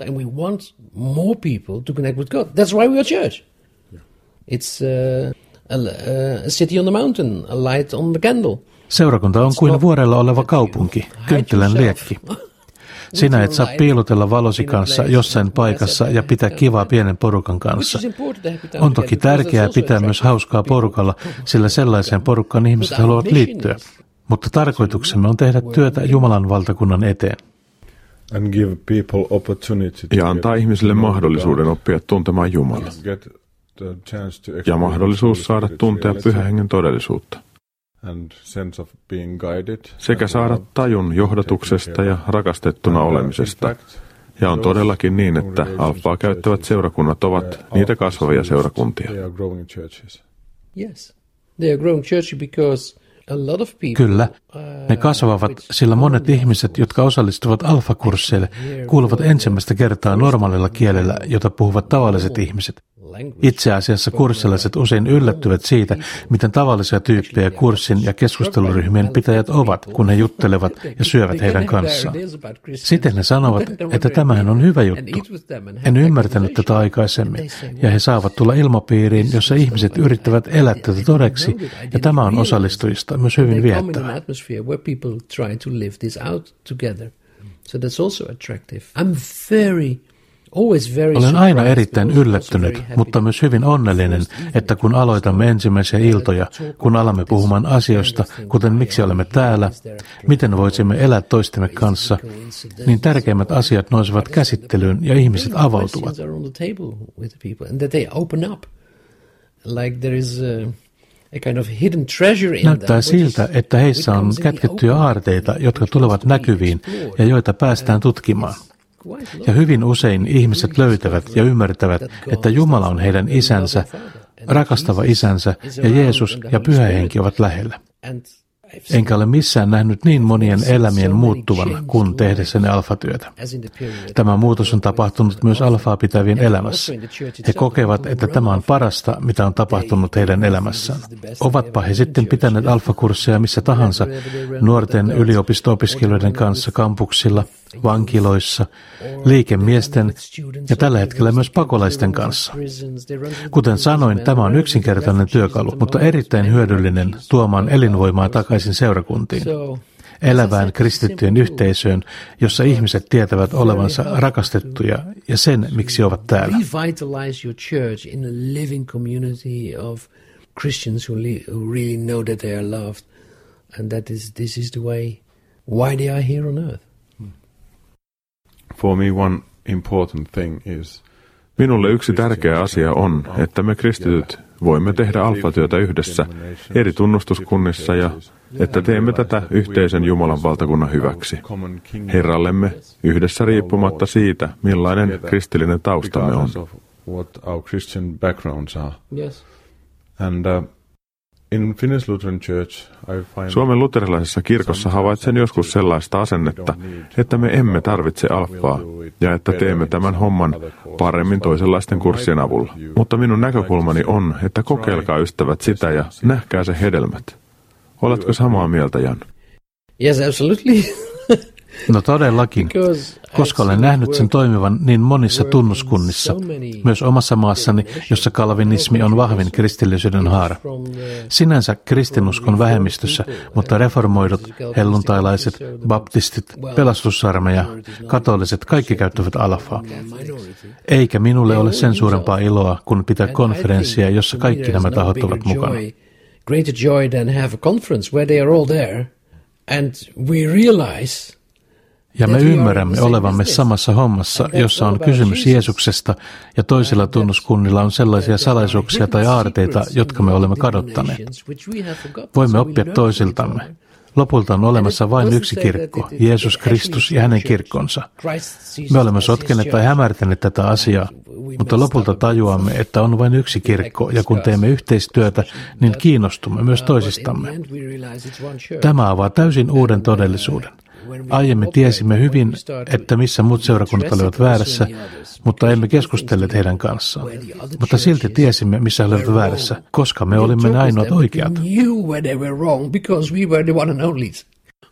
It's uh, a, city on the mountain, a light on the candle. Seurakunta on kuin vuorella oleva kaupunki, kynttilän liekki. Sinä et saa piilotella valosi kanssa jossain paikassa ja pitää kivaa pienen porukan kanssa. On toki tärkeää pitää myös hauskaa porukalla, sillä sellaiseen porukkaan ihmiset haluavat liittyä. Mutta tarkoituksemme on tehdä työtä Jumalan valtakunnan eteen. Ja antaa ihmisille mahdollisuuden oppia tuntemaan Jumalaa ja mahdollisuus saada tuntea pyhän hengen todellisuutta. sekä saada tajun johdatuksesta ja rakastettuna olemisesta. Ja on todellakin niin, että alfaa käyttävät seurakunnat ovat niitä kasvavia seurakuntia. Kyllä, ne kasvavat, sillä monet ihmiset, jotka osallistuvat alfakursseille, kuuluvat ensimmäistä kertaa normaalilla kielellä, jota puhuvat tavalliset ihmiset. Itse asiassa kurssilaiset usein yllättyvät siitä, miten tavallisia tyyppejä kurssin ja keskusteluryhmien pitäjät ovat, kun he juttelevat ja syövät heidän kanssaan. Sitten he sanovat, että tämähän on hyvä juttu. En ymmärtänyt tätä aikaisemmin, ja he saavat tulla ilmapiiriin, jossa ihmiset yrittävät elää tätä todeksi, ja tämä on osallistujista myös hyvin viettävää. So that's also attractive. I'm very Olen aina erittäin yllättynyt, mutta myös hyvin onnellinen, että kun aloitamme ensimmäisiä iltoja, kun alamme puhumaan asioista, kuten miksi olemme täällä, miten voisimme elää toistemme kanssa, niin tärkeimmät asiat nousevat käsittelyyn ja ihmiset avautuvat. Näyttää siltä, että heissä on kätkettyjä aarteita, jotka tulevat näkyviin ja joita päästään tutkimaan. Ja hyvin usein ihmiset löytävät ja ymmärtävät, että Jumala on heidän isänsä, rakastava isänsä ja Jeesus ja Pyhä Henki ovat lähellä. Enkä ole missään nähnyt niin monien elämien muuttuvan kuin tehdessäni alfatyötä. Tämä muutos on tapahtunut myös alfaa pitävien elämässä. He kokevat, että tämä on parasta, mitä on tapahtunut heidän elämässään. Ovatpa he sitten pitäneet alfakursseja missä tahansa, nuorten yliopisto-opiskelijoiden kanssa kampuksilla, vankiloissa, liikemiesten ja tällä hetkellä myös pakolaisten kanssa. Kuten sanoin, tämä on yksinkertainen työkalu, mutta erittäin hyödyllinen tuomaan elinvoimaa takaisin seurakuntiin elävään kristittyjen yhteisöön, jossa ihmiset tietävät olevansa rakastettuja ja sen, miksi ovat täällä. And that is this is the way why they are here on earth. For me one important thing is Minulle yksi tärkeä asia on, että me kristityt voimme tehdä alfatyötä yhdessä eri tunnustuskunnissa ja että teemme tätä yhteisen Jumalan valtakunnan hyväksi. Herrallemme yhdessä riippumatta siitä, millainen kristillinen taustamme on. And, uh, Suomen luterilaisessa kirkossa havaitsen joskus sellaista asennetta, että me emme tarvitse alfaa ja että teemme tämän homman paremmin toisenlaisten kurssien avulla. Mutta minun näkökulmani on, että kokeilkaa ystävät sitä ja nähkää se hedelmät. Oletko samaa mieltä, Jan? Yes, absolutely. No todellakin, koska olen nähnyt sen toimivan niin monissa tunnuskunnissa, myös omassa maassani, jossa kalvinismi on vahvin kristillisyyden haara. Sinänsä kristinuskon vähemmistössä, mutta reformoidut, helluntailaiset, baptistit, pelastussarmeja, katoliset, kaikki käyttävät alfaa. Eikä minulle ole sen suurempaa iloa, kun pitää konferenssia, jossa kaikki nämä tahot ovat mukana. Greater joy than have a conference where they are all there and we realize ja me ymmärrämme olevamme samassa hommassa, jossa on kysymys Jeesuksesta, ja toisilla tunnuskunnilla on sellaisia salaisuuksia tai aarteita, jotka me olemme kadottaneet. Voimme oppia toisiltamme. Lopulta on olemassa vain yksi kirkko, Jeesus Kristus ja hänen kirkkonsa. Me olemme sotkeneet tai hämärtäneet tätä asiaa, mutta lopulta tajuamme, että on vain yksi kirkko, ja kun teemme yhteistyötä, niin kiinnostumme myös toisistamme. Tämä avaa täysin uuden todellisuuden. Aiemmin tiesimme hyvin, että missä muut seurakunnat olivat väärässä, mutta emme keskustelleet heidän kanssaan. Mutta silti tiesimme, missä he olivat väärässä, koska me olimme ne ainoat oikeat.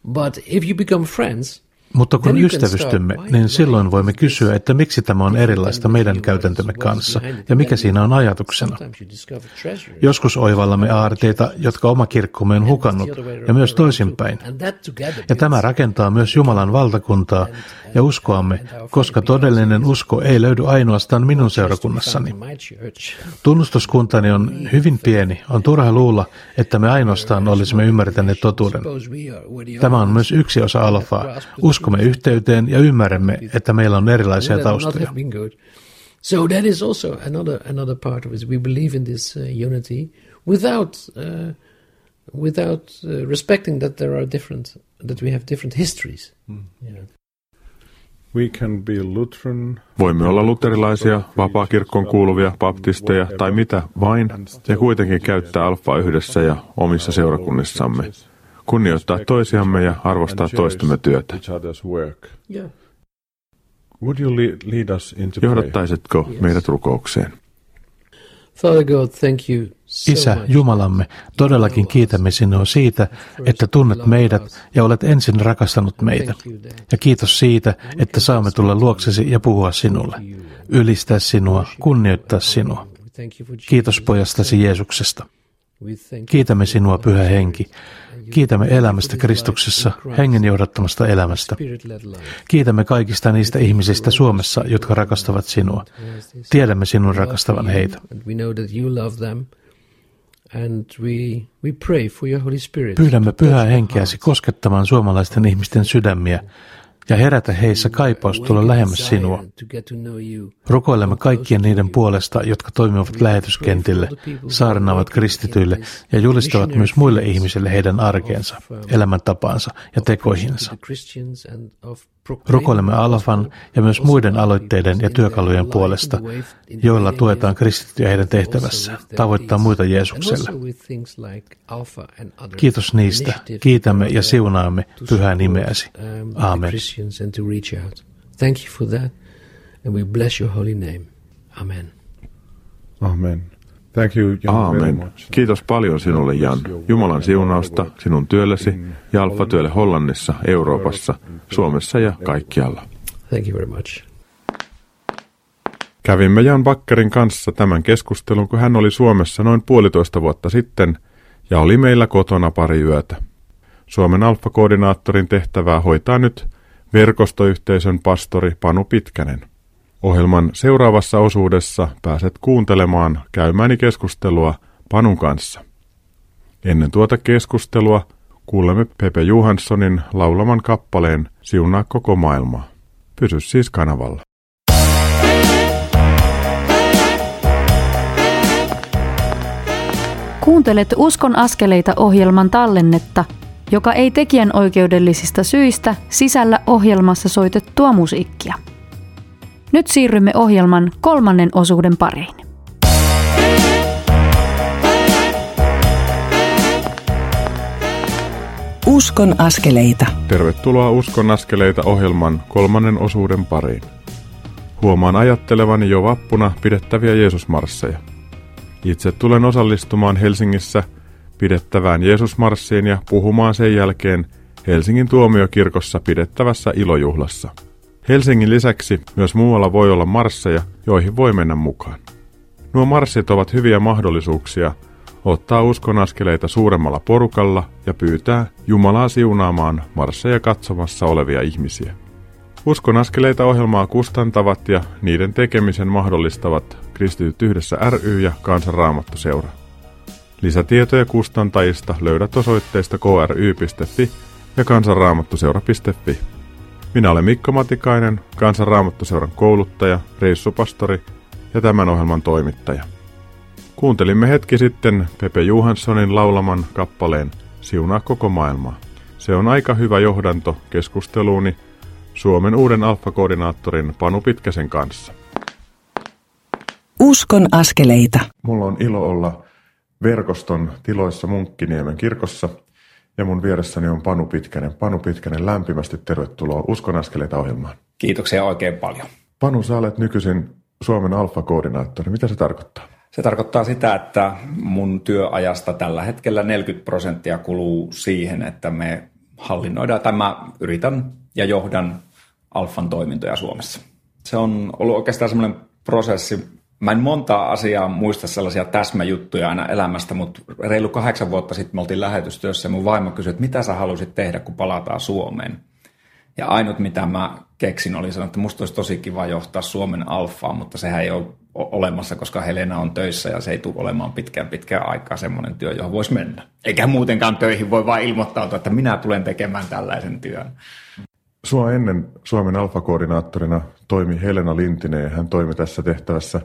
But if you become friends, mutta kun ystävystymme, niin silloin voimme kysyä, että miksi tämä on erilaista meidän käytäntömme kanssa ja mikä siinä on ajatuksena. Joskus oivallamme aarteita, jotka oma kirkkomme on hukannut, ja myös toisinpäin. Ja tämä rakentaa myös Jumalan valtakuntaa ja uskoamme, koska todellinen usko ei löydy ainoastaan minun seurakunnassani. Tunnustuskuntani on hyvin pieni. On turha luulla, että me ainoastaan olisimme ymmärtäneet totuuden. Tämä on myös yksi osa alfaa. Uskomme yhteyteen ja ymmärrämme, että meillä on erilaisia taustoja. So that is also another another part of it. We believe in this uh, unity without uh, without uh, respecting that there are different that we have different histories. Mm. Yeah. Voimme olla luterilaisia, vapaakirkkoon kuuluvia, baptisteja tai mitä vain, ja kuitenkin käyttää alfaa yhdessä ja omissa seurakunnissamme. Kunnioittaa toisiamme ja arvostaa toistemme työtä. Johdattaisitko meidät rukoukseen? Isä, Jumalamme, todellakin kiitämme sinua siitä, että tunnet meidät ja olet ensin rakastanut meitä. Ja kiitos siitä, että saamme tulla luoksesi ja puhua sinulle, ylistää sinua, kunnioittaa sinua. Kiitos pojastasi Jeesuksesta. Kiitämme sinua, Pyhä Henki, Kiitämme elämästä Kristuksessa, hengen johdattamasta elämästä. Kiitämme kaikista niistä ihmisistä Suomessa, jotka rakastavat sinua. Tiedämme sinun rakastavan heitä. Pyydämme pyhää henkeäsi koskettamaan suomalaisten ihmisten sydämiä ja herätä heissä kaipaus tulla lähemmäs sinua. Rukoilemme kaikkien niiden puolesta, jotka toimivat lähetyskentille, saarnaavat kristityille ja julistavat myös muille ihmisille heidän arkeensa, elämäntapaansa ja tekoihinsa. Rukoilemme Alfan ja myös muiden aloitteiden ja työkalujen puolesta, joilla tuetaan kristittyjä heidän tehtävässä, tavoittaa muita Jeesukselle. Kiitos niistä. Kiitämme ja siunaamme pyhää nimeäsi. Aamen. Thank you for that, and we bless your holy name. Amen. Amen. Thank you, Jan, Aamen. Kiitos paljon sinulle, Jan. Jumalan siunausta sinun työllesi ja alfa-työlle Hollannissa, Euroopassa, Suomessa ja kaikkialla. Thank you very much. Kävimme Jan Bakkerin kanssa tämän keskustelun, kun hän oli Suomessa noin puolitoista vuotta sitten ja oli meillä kotona pari yötä. Suomen alfa-koordinaattorin tehtävää hoitaa nyt verkostoyhteisön pastori Panu Pitkänen. Ohjelman seuraavassa osuudessa pääset kuuntelemaan käymäni keskustelua Panun kanssa. Ennen tuota keskustelua kuulemme Pepe Johanssonin laulaman kappaleen Siunaa koko maailmaa. Pysy siis kanavalla. Kuuntelet Uskon askeleita ohjelman tallennetta, joka ei tekijän oikeudellisista syistä sisällä ohjelmassa soitettua musiikkia. Nyt siirrymme ohjelman kolmannen osuuden pariin. Uskon askeleita. Tervetuloa Uskon askeleita ohjelman kolmannen osuuden pariin. Huomaan ajattelevani jo vappuna pidettäviä Jeesusmarsseja. Itse tulen osallistumaan Helsingissä pidettävään Jeesusmarssiin ja puhumaan sen jälkeen Helsingin tuomiokirkossa pidettävässä ilojuhlassa. Helsingin lisäksi myös muualla voi olla marsseja, joihin voi mennä mukaan. Nuo marssit ovat hyviä mahdollisuuksia ottaa uskonaskeleita suuremmalla porukalla ja pyytää Jumalaa siunaamaan marsseja katsomassa olevia ihmisiä. Uskonaskeleita ohjelmaa kustantavat ja niiden tekemisen mahdollistavat Kristityt yhdessä ry ja Kansanraamattu seura. Lisätietoja kustantajista löydät osoitteista kry.fi ja kansanraamattuseura.fi. Minä olen Mikko Matikainen, Kansanraamattuseuran kouluttaja, reissupastori ja tämän ohjelman toimittaja. Kuuntelimme hetki sitten Pepe Johanssonin laulaman kappaleen Siunaa koko maailmaa. Se on aika hyvä johdanto keskusteluuni Suomen uuden alfa-koordinaattorin Panu Pitkäsen kanssa. Uskon askeleita. Mulla on ilo olla verkoston tiloissa Munkkiniemen kirkossa ja mun vieressäni on Panu Pitkänen. Panu Pitkänen, lämpimästi tervetuloa Uskon askeleita ohjelmaan. Kiitoksia oikein paljon. Panu, sä olet nykyisin Suomen alfa-koordinaattori. Mitä se tarkoittaa? Se tarkoittaa sitä, että mun työajasta tällä hetkellä 40 prosenttia kuluu siihen, että me hallinnoidaan, tai mä yritän ja johdan Alfan toimintoja Suomessa. Se on ollut oikeastaan semmoinen prosessi. Mä en montaa asiaa muista sellaisia täsmäjuttuja aina elämästä, mutta reilu kahdeksan vuotta sitten me oltiin lähetystyössä ja mun vaimo kysyi, että mitä sä halusit tehdä, kun palataan Suomeen. Ja ainut, mitä mä keksin, oli sanoa, että musta olisi tosi kiva johtaa Suomen alfaa, mutta sehän ei ole olemassa, koska Helena on töissä ja se ei tule olemaan pitkään pitkään aikaa semmoinen työ, johon voisi mennä. Eikä muutenkaan töihin voi vain ilmoittautua, että minä tulen tekemään tällaisen työn. Sua ennen Suomen alfakoordinaattorina toimi Helena Lintinen ja hän toimi tässä tehtävässä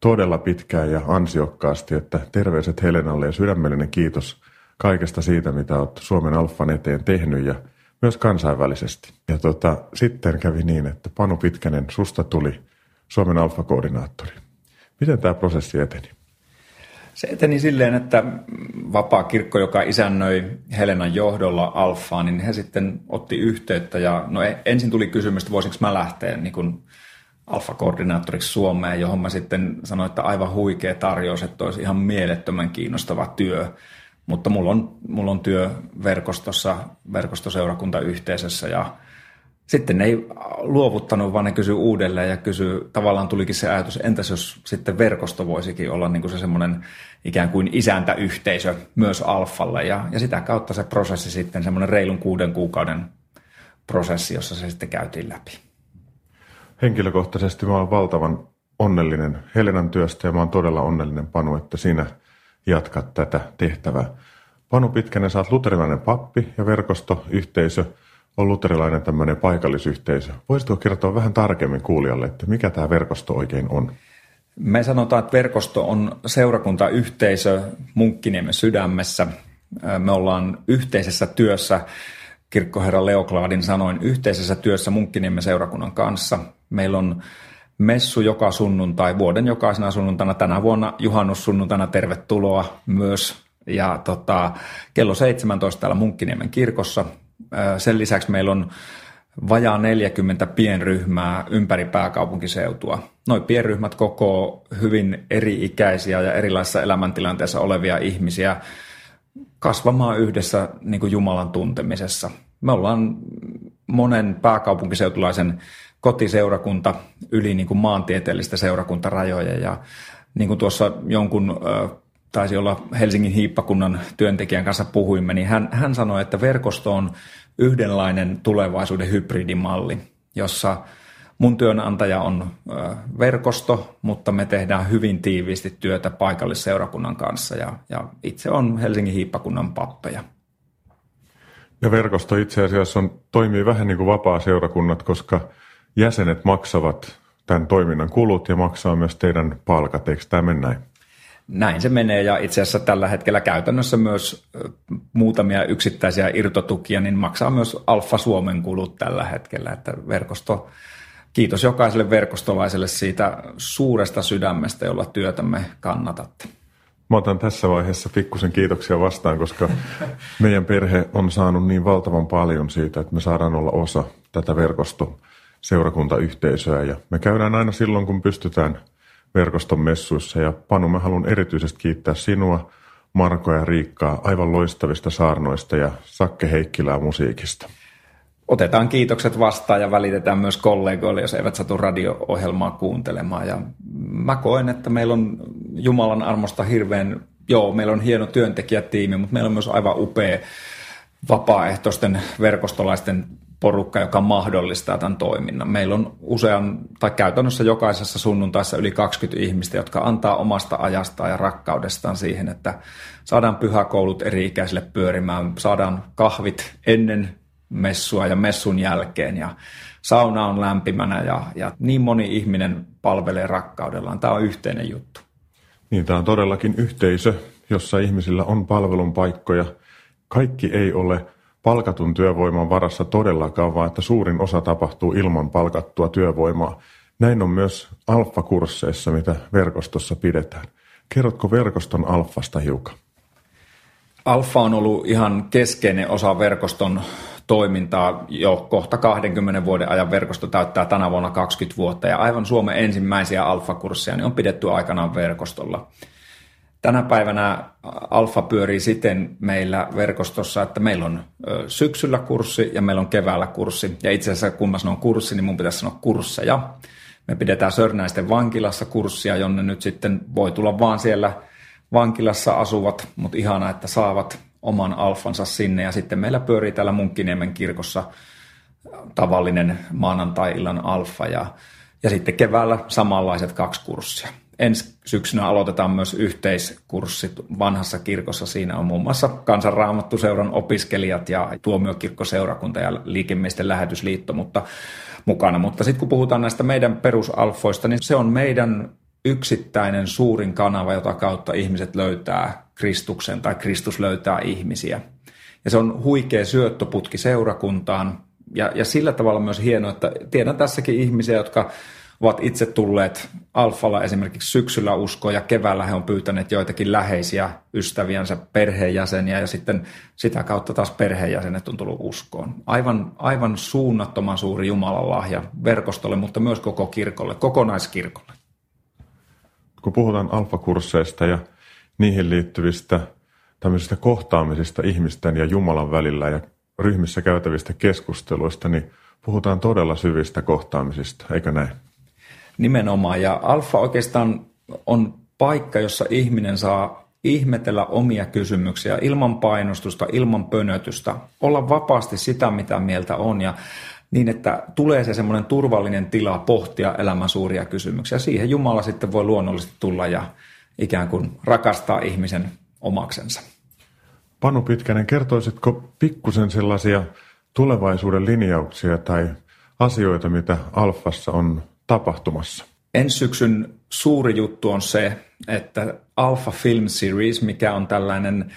todella pitkään ja ansiokkaasti, että terveiset Helenalle ja sydämellinen kiitos kaikesta siitä, mitä olet Suomen alfan eteen tehnyt ja myös kansainvälisesti. Ja tota, sitten kävi niin, että Panu Pitkänen, susta tuli Suomen alfakoordinaattori. Miten tämä prosessi eteni? Se eteni silleen, että vapaa kirkko, joka isännöi Helenan johdolla alfaa, niin he sitten otti yhteyttä ja no e- ensin tuli kysymys, että voisinko mä lähteä niin kuin alfa-koordinaattoriksi Suomeen, johon mä sitten sanoin, että aivan huikea tarjous, että olisi ihan mielettömän kiinnostava työ. Mutta mulla on, mulla on työ verkostossa, verkostoseurakuntayhteisössä ja sitten ne ei luovuttanut, vaan ne kysyi uudelleen ja kysyi, tavallaan tulikin se ajatus, entäs jos sitten verkosto voisikin olla niin kuin se semmoinen ikään kuin isäntäyhteisö myös alfalle ja, ja sitä kautta se prosessi sitten semmoinen reilun kuuden kuukauden prosessi, jossa se sitten käytiin läpi. Henkilökohtaisesti mä olen valtavan onnellinen Helenan työstä ja mä oon todella onnellinen Panu, että sinä jatkat tätä tehtävää. Panu Pitkänen, oot luterilainen pappi ja verkostoyhteisö on luterilainen tämmöinen paikallisyhteisö. Voisitko kertoa vähän tarkemmin kuulijalle, että mikä tämä verkosto oikein on? Me sanotaan, että verkosto on seurakuntayhteisö Munkkiniemen sydämessä. Me ollaan yhteisessä työssä, kirkkoherra Leoklaadin sanoin, yhteisessä työssä Munkkiniemen seurakunnan kanssa. Meillä on messu joka sunnuntai, vuoden jokaisena sunnuntaina, tänä vuonna juhannussunnuntaina tervetuloa myös. Ja tota, kello 17 täällä Munkkiniemen kirkossa. Sen lisäksi meillä on vajaa 40 pienryhmää ympäri pääkaupunkiseutua. Noin pienryhmät koko hyvin eri-ikäisiä ja erilaisissa elämäntilanteissa olevia ihmisiä kasvamaan yhdessä niin kuin Jumalan tuntemisessa. Me ollaan monen pääkaupunkiseutulaisen kotiseurakunta yli niin kuin maantieteellistä seurakuntarajoja ja niin kuin tuossa jonkun taisi olla Helsingin hiippakunnan työntekijän kanssa puhuimme, niin hän, hän sanoi, että verkosto on yhdenlainen tulevaisuuden hybridimalli, jossa mun työnantaja on verkosto, mutta me tehdään hyvin tiiviisti työtä paikallisseurakunnan kanssa ja, ja itse on Helsingin hiippakunnan pappeja. Ja verkosto itse asiassa on, toimii vähän niin kuin vapaa-seurakunnat, koska jäsenet maksavat tämän toiminnan kulut ja maksaa myös teidän palkat, eikö tämä mene näin? Näin se menee ja itse asiassa tällä hetkellä käytännössä myös muutamia yksittäisiä irtotukia niin maksaa myös Alfa Suomen kulut tällä hetkellä, että verkosto, kiitos jokaiselle verkostolaiselle siitä suuresta sydämestä, jolla työtämme kannatatte. Mä otan tässä vaiheessa pikkusen kiitoksia vastaan, koska meidän perhe on saanut niin valtavan paljon siitä, että me saadaan olla osa tätä verkosto seurakuntayhteisöä ja me käydään aina silloin, kun pystytään – verkoston messuissa. Ja Panu, mä haluan erityisesti kiittää sinua, Marko ja Riikkaa aivan loistavista saarnoista ja Sakke Heikkilää musiikista. Otetaan kiitokset vastaan ja välitetään myös kollegoille, jos eivät satu radio-ohjelmaa kuuntelemaan. Ja mä koen, että meillä on Jumalan armosta hirveän, joo, meillä on hieno työntekijätiimi, mutta meillä on myös aivan upea vapaaehtoisten verkostolaisten porukka, joka mahdollistaa tämän toiminnan. Meillä on usean, tai käytännössä jokaisessa sunnuntaissa yli 20 ihmistä, jotka antaa omasta ajastaan ja rakkaudestaan siihen, että saadaan pyhäkoulut eri-ikäisille pyörimään, saadaan kahvit ennen messua ja messun jälkeen ja sauna on lämpimänä ja, ja niin moni ihminen palvelee rakkaudellaan. Tämä on yhteinen juttu. Niin, tämä on todellakin yhteisö, jossa ihmisillä on palvelun paikkoja. Kaikki ei ole palkatun työvoiman varassa todellakaan, vaan että suurin osa tapahtuu ilman palkattua työvoimaa. Näin on myös alfakursseissa, mitä verkostossa pidetään. Kerrotko verkoston alfasta hiukan? Alfa on ollut ihan keskeinen osa verkoston toimintaa jo kohta 20 vuoden ajan verkosto täyttää tänä vuonna 20 vuotta ja aivan Suomen ensimmäisiä alfakursseja niin on pidetty aikanaan verkostolla. Tänä päivänä Alfa pyörii siten meillä verkostossa, että meillä on syksyllä kurssi ja meillä on keväällä kurssi. Ja itse asiassa kun mä sanon kurssi, niin mun pitäisi sanoa kursseja. Me pidetään Sörnäisten vankilassa kurssia, jonne nyt sitten voi tulla vaan siellä vankilassa asuvat, mutta ihana, että saavat oman alfansa sinne. Ja sitten meillä pyörii täällä Munkkiniemen kirkossa tavallinen maanantai-illan alfa ja, ja sitten keväällä samanlaiset kaksi kurssia ensi syksynä aloitetaan myös yhteiskurssit vanhassa kirkossa. Siinä on muun muassa kansanraamattuseuran opiskelijat ja tuomiokirkkoseurakunta ja liikemiesten lähetysliitto mutta, mukana. Mutta sitten kun puhutaan näistä meidän perusalfoista, niin se on meidän yksittäinen suurin kanava, jota kautta ihmiset löytää Kristuksen tai Kristus löytää ihmisiä. Ja se on huikea syöttöputki seurakuntaan ja, ja sillä tavalla myös hienoa, että tiedän tässäkin ihmisiä, jotka ovat itse tulleet Alfalla esimerkiksi syksyllä uskoon ja keväällä he on pyytäneet joitakin läheisiä ystäviänsä, perheenjäseniä ja sitten sitä kautta taas perheenjäsenet on tullut uskoon. Aivan, aivan suunnattoman suuri Jumalan lahja verkostolle, mutta myös koko kirkolle, kokonaiskirkolle. Kun puhutaan alfakursseista ja niihin liittyvistä tämmöisistä kohtaamisista ihmisten ja Jumalan välillä ja ryhmissä käytävistä keskusteluista, niin puhutaan todella syvistä kohtaamisista, eikö näin? Nimenomaan, ja alfa oikeastaan on paikka, jossa ihminen saa ihmetellä omia kysymyksiä ilman painostusta, ilman pönötystä, olla vapaasti sitä, mitä mieltä on ja niin, että tulee se semmoinen turvallinen tila pohtia elämän suuria kysymyksiä. Siihen Jumala sitten voi luonnollisesti tulla ja ikään kuin rakastaa ihmisen omaksensa. Panu Pitkänen, kertoisitko pikkusen sellaisia tulevaisuuden linjauksia tai asioita, mitä Alfassa on tapahtumassa? Ensi syksyn suuri juttu on se, että Alpha Film Series, mikä on tällainen,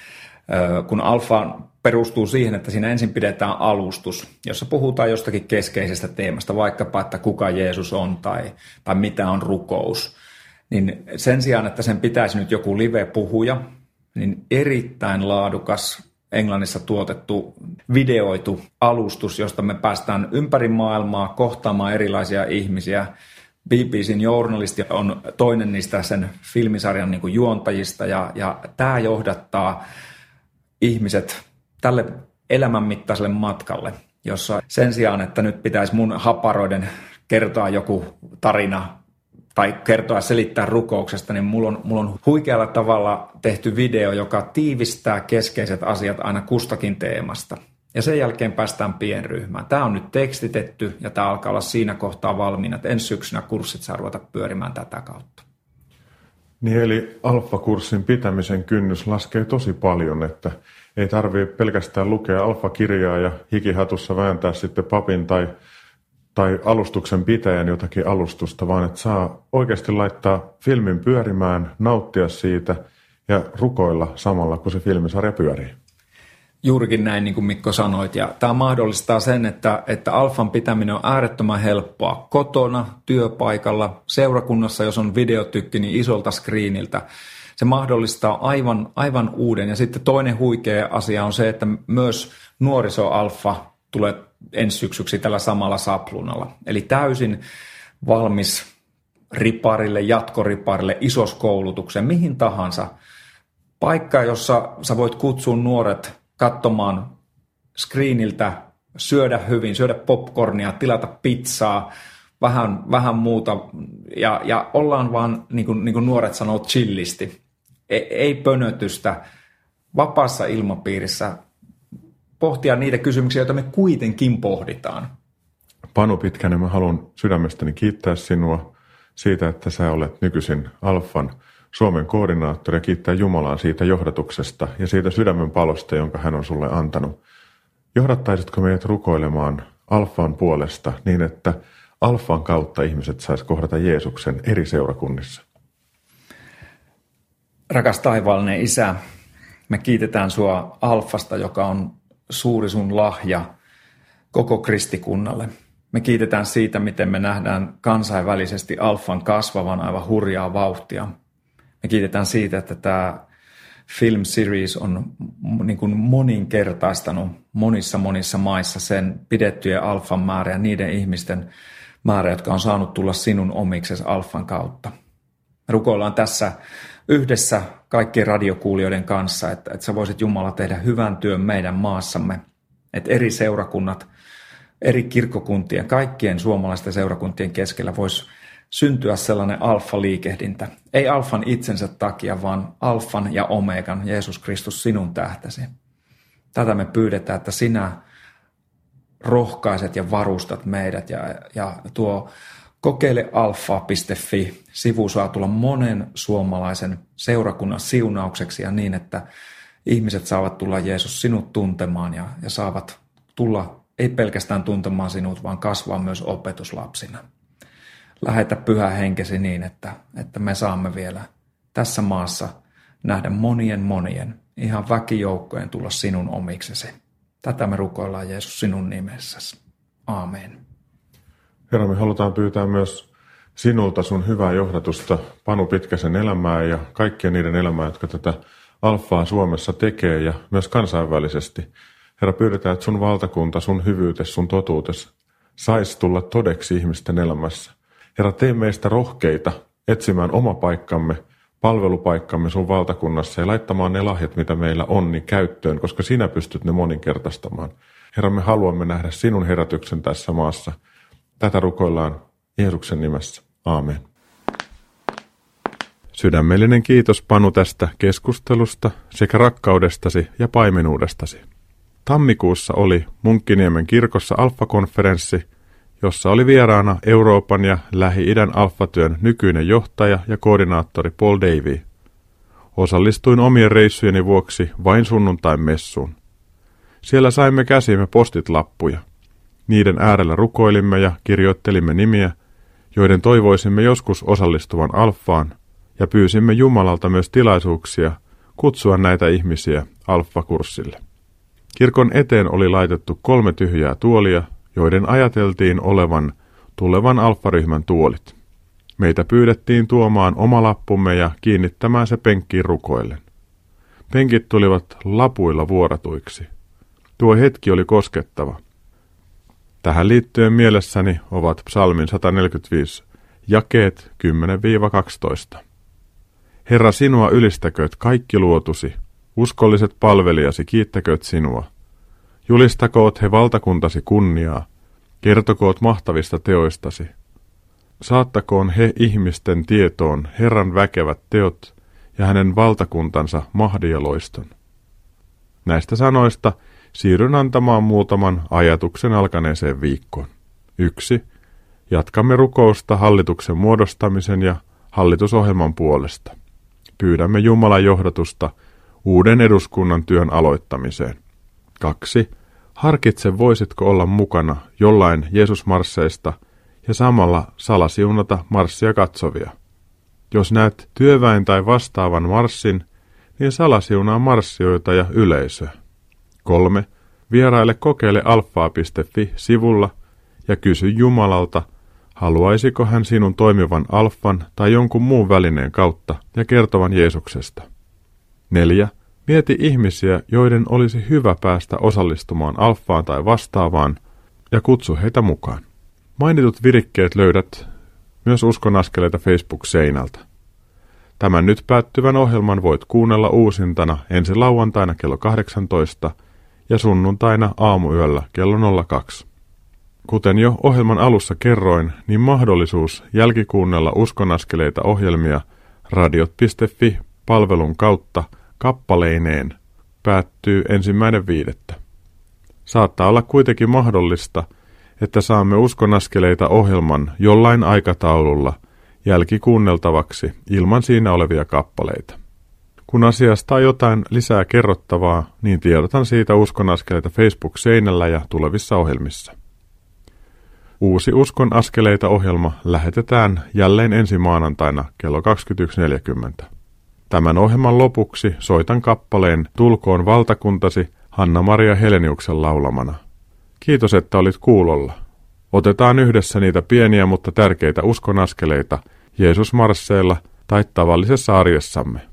kun Alpha perustuu siihen, että siinä ensin pidetään alustus, jossa puhutaan jostakin keskeisestä teemasta, vaikkapa, että kuka Jeesus on tai, tai mitä on rukous. Niin sen sijaan, että sen pitäisi nyt joku live-puhuja, niin erittäin laadukas Englannissa tuotettu videoitu alustus, josta me päästään ympäri maailmaa kohtaamaan erilaisia ihmisiä. BBCn journalisti on toinen niistä sen filmisarjan niin kuin juontajista ja, ja tämä johdattaa ihmiset tälle elämänmittaiselle matkalle, jossa sen sijaan, että nyt pitäisi mun haparoiden kertoa joku tarina tai kertoa selittää rukouksesta, niin mulla on, mulla on huikealla tavalla tehty video, joka tiivistää keskeiset asiat aina kustakin teemasta. Ja sen jälkeen päästään pienryhmään. Tämä on nyt tekstitetty ja tämä alkaa olla siinä kohtaa valmiina, että ensi syksynä kurssit saa ruveta pyörimään tätä kautta. Niin eli alfa-kurssin pitämisen kynnys laskee tosi paljon, että ei tarvitse pelkästään lukea alfa-kirjaa ja hikihatussa vääntää sitten papin tai tai alustuksen pitäjän jotakin alustusta, vaan että saa oikeasti laittaa filmin pyörimään, nauttia siitä ja rukoilla samalla, kun se filmisarja pyörii. Juurikin näin, niin kuin Mikko sanoit. Ja tämä mahdollistaa sen, että, että alfan pitäminen on äärettömän helppoa kotona, työpaikalla, seurakunnassa, jos on videotykki, niin isolta screeniltä. Se mahdollistaa aivan, aivan uuden. Ja sitten toinen huikea asia on se, että myös nuorisoalfa tulee ensi syksyksi tällä samalla saplunalla. Eli täysin valmis riparille, jatkoriparille, isoskoulutukseen, mihin tahansa. Paikka, jossa sä voit kutsua nuoret katsomaan screeniltä, syödä hyvin, syödä popcornia, tilata pizzaa, vähän, vähän muuta ja, ja ollaan vaan, niin kuin, niin kuin nuoret sanoo, chillisti. Ei, ei pönötystä, vapaassa ilmapiirissä pohtia niitä kysymyksiä, joita me kuitenkin pohditaan. Panu Pitkänen, mä haluan sydämestäni kiittää sinua siitä, että sä olet nykyisin Alfan Suomen koordinaattori ja kiittää Jumalaa siitä johdatuksesta ja siitä sydämen palosta, jonka hän on sulle antanut. Johdattaisitko meidät rukoilemaan Alfan puolesta niin, että Alfan kautta ihmiset saisi kohdata Jeesuksen eri seurakunnissa? Rakas taivaallinen Isä, me kiitetään sua Alfasta, joka on suuri sun lahja koko kristikunnalle. Me kiitetään siitä, miten me nähdään kansainvälisesti alfan kasvavan aivan hurjaa vauhtia. Me kiitetään siitä, että tämä film series on niin kuin moninkertaistanut monissa monissa maissa sen pidettyjen alfan määrä ja niiden ihmisten määrä, jotka on saanut tulla sinun omiksesi alfan kautta. Rukoillaan tässä yhdessä kaikkien radiokuulijoiden kanssa, että, että sä voisit Jumala tehdä hyvän työn meidän maassamme, että eri seurakunnat, eri kirkkokuntien, kaikkien suomalaisten seurakuntien keskellä voisi syntyä sellainen alfa-liikehdintä. Ei alfan itsensä takia, vaan alfan ja omegan, Jeesus Kristus, sinun tähtäsi. Tätä me pyydetään, että sinä rohkaiset ja varustat meidät ja, ja tuo Kokeile alfa.fi. Sivu saa tulla monen suomalaisen seurakunnan siunaukseksi ja niin, että ihmiset saavat tulla Jeesus sinut tuntemaan ja, ja saavat tulla ei pelkästään tuntemaan sinut, vaan kasvaa myös opetuslapsina. Lähetä pyhä henkesi niin, että, että me saamme vielä tässä maassa nähdä monien monien, ihan väkijoukkojen tulla sinun omiksesi. Tätä me rukoillaan Jeesus sinun nimessäsi. Aamen. Herra, me halutaan pyytää myös sinulta sun hyvää johdatusta Panu Pitkäsen elämää ja kaikkien niiden elämää, jotka tätä alfaa Suomessa tekee ja myös kansainvälisesti. Herra, pyydetään, että sun valtakunta, sun hyvyytes, sun totuutes saisi tulla todeksi ihmisten elämässä. Herra, tee meistä rohkeita etsimään oma paikkamme palvelupaikkamme sun valtakunnassa ja laittamaan ne lahjat, mitä meillä on, niin käyttöön, koska sinä pystyt ne moninkertaistamaan. Herra, me haluamme nähdä sinun herätyksen tässä maassa. Tätä rukoillaan Jeesuksen nimessä. Aamen. Sydämellinen kiitos Panu tästä keskustelusta sekä rakkaudestasi ja paimenuudestasi. Tammikuussa oli Munkkiniemen kirkossa alfakonferenssi, jossa oli vieraana Euroopan ja Lähi-idän alfatyön nykyinen johtaja ja koordinaattori Paul Davy. Osallistuin omien reissujeni vuoksi vain sunnuntain messuun. Siellä saimme käsimme postitlappuja. Niiden äärellä rukoilimme ja kirjoittelimme nimiä, joiden toivoisimme joskus osallistuvan alfaan, ja pyysimme Jumalalta myös tilaisuuksia kutsua näitä ihmisiä alfa-kurssille. Kirkon eteen oli laitettu kolme tyhjää tuolia, joiden ajateltiin olevan tulevan alfaryhmän tuolit. Meitä pyydettiin tuomaan oma lappumme ja kiinnittämään se penkkiin rukoillen. Penkit tulivat lapuilla vuoratuiksi. Tuo hetki oli koskettava. Tähän liittyen mielessäni ovat psalmin 145 jakeet 10-12. Herra, sinua ylistäkööt kaikki luotusi, uskolliset palvelijasi kiittäkööt sinua. Julistakoot he valtakuntasi kunniaa, kertokoot mahtavista teoistasi. Saattakoon he ihmisten tietoon Herran väkevät teot ja hänen valtakuntansa mahdialoiston. Näistä sanoista siirryn antamaan muutaman ajatuksen alkaneeseen viikkoon. Yksi. Jatkamme rukousta hallituksen muodostamisen ja hallitusohjelman puolesta. Pyydämme Jumalan johdatusta uuden eduskunnan työn aloittamiseen. 2. Harkitse, voisitko olla mukana jollain Jeesusmarsseista ja samalla salasiunata marssia katsovia. Jos näet työväen tai vastaavan marssin, niin salasiunaa marssioita ja yleisöä. 3. Vieraille kokeile alfaa.fi-sivulla ja kysy Jumalalta, haluaisiko hän sinun toimivan alfan tai jonkun muun välineen kautta ja kertovan Jeesuksesta. 4. Mieti ihmisiä, joiden olisi hyvä päästä osallistumaan alfaan tai vastaavaan, ja kutsu heitä mukaan. Mainitut virikkeet löydät myös Uskon askeleita Facebook-seinältä. Tämän nyt päättyvän ohjelman voit kuunnella uusintana ensi lauantaina kello 18 ja sunnuntaina aamuyöllä kello 02. Kuten jo ohjelman alussa kerroin, niin mahdollisuus jälkikuunnella uskonaskeleita ohjelmia radiot.fi palvelun kautta – kappaleineen päättyy ensimmäinen viidettä. Saattaa olla kuitenkin mahdollista, että saamme uskonaskeleita ohjelman jollain aikataululla jälkikuunneltavaksi ilman siinä olevia kappaleita. Kun asiasta on jotain lisää kerrottavaa, niin tiedotan siitä uskonaskeleita Facebook-seinällä ja tulevissa ohjelmissa. Uusi Uskon askeleita ohjelma lähetetään jälleen ensi maanantaina kello 21.40. Tämän ohjelman lopuksi soitan kappaleen Tulkoon valtakuntasi Hanna-Maria Heleniuksen laulamana. Kiitos, että olit kuulolla. Otetaan yhdessä niitä pieniä mutta tärkeitä uskonaskeleita Jeesus Marsseilla tai tavallisessa arjessamme.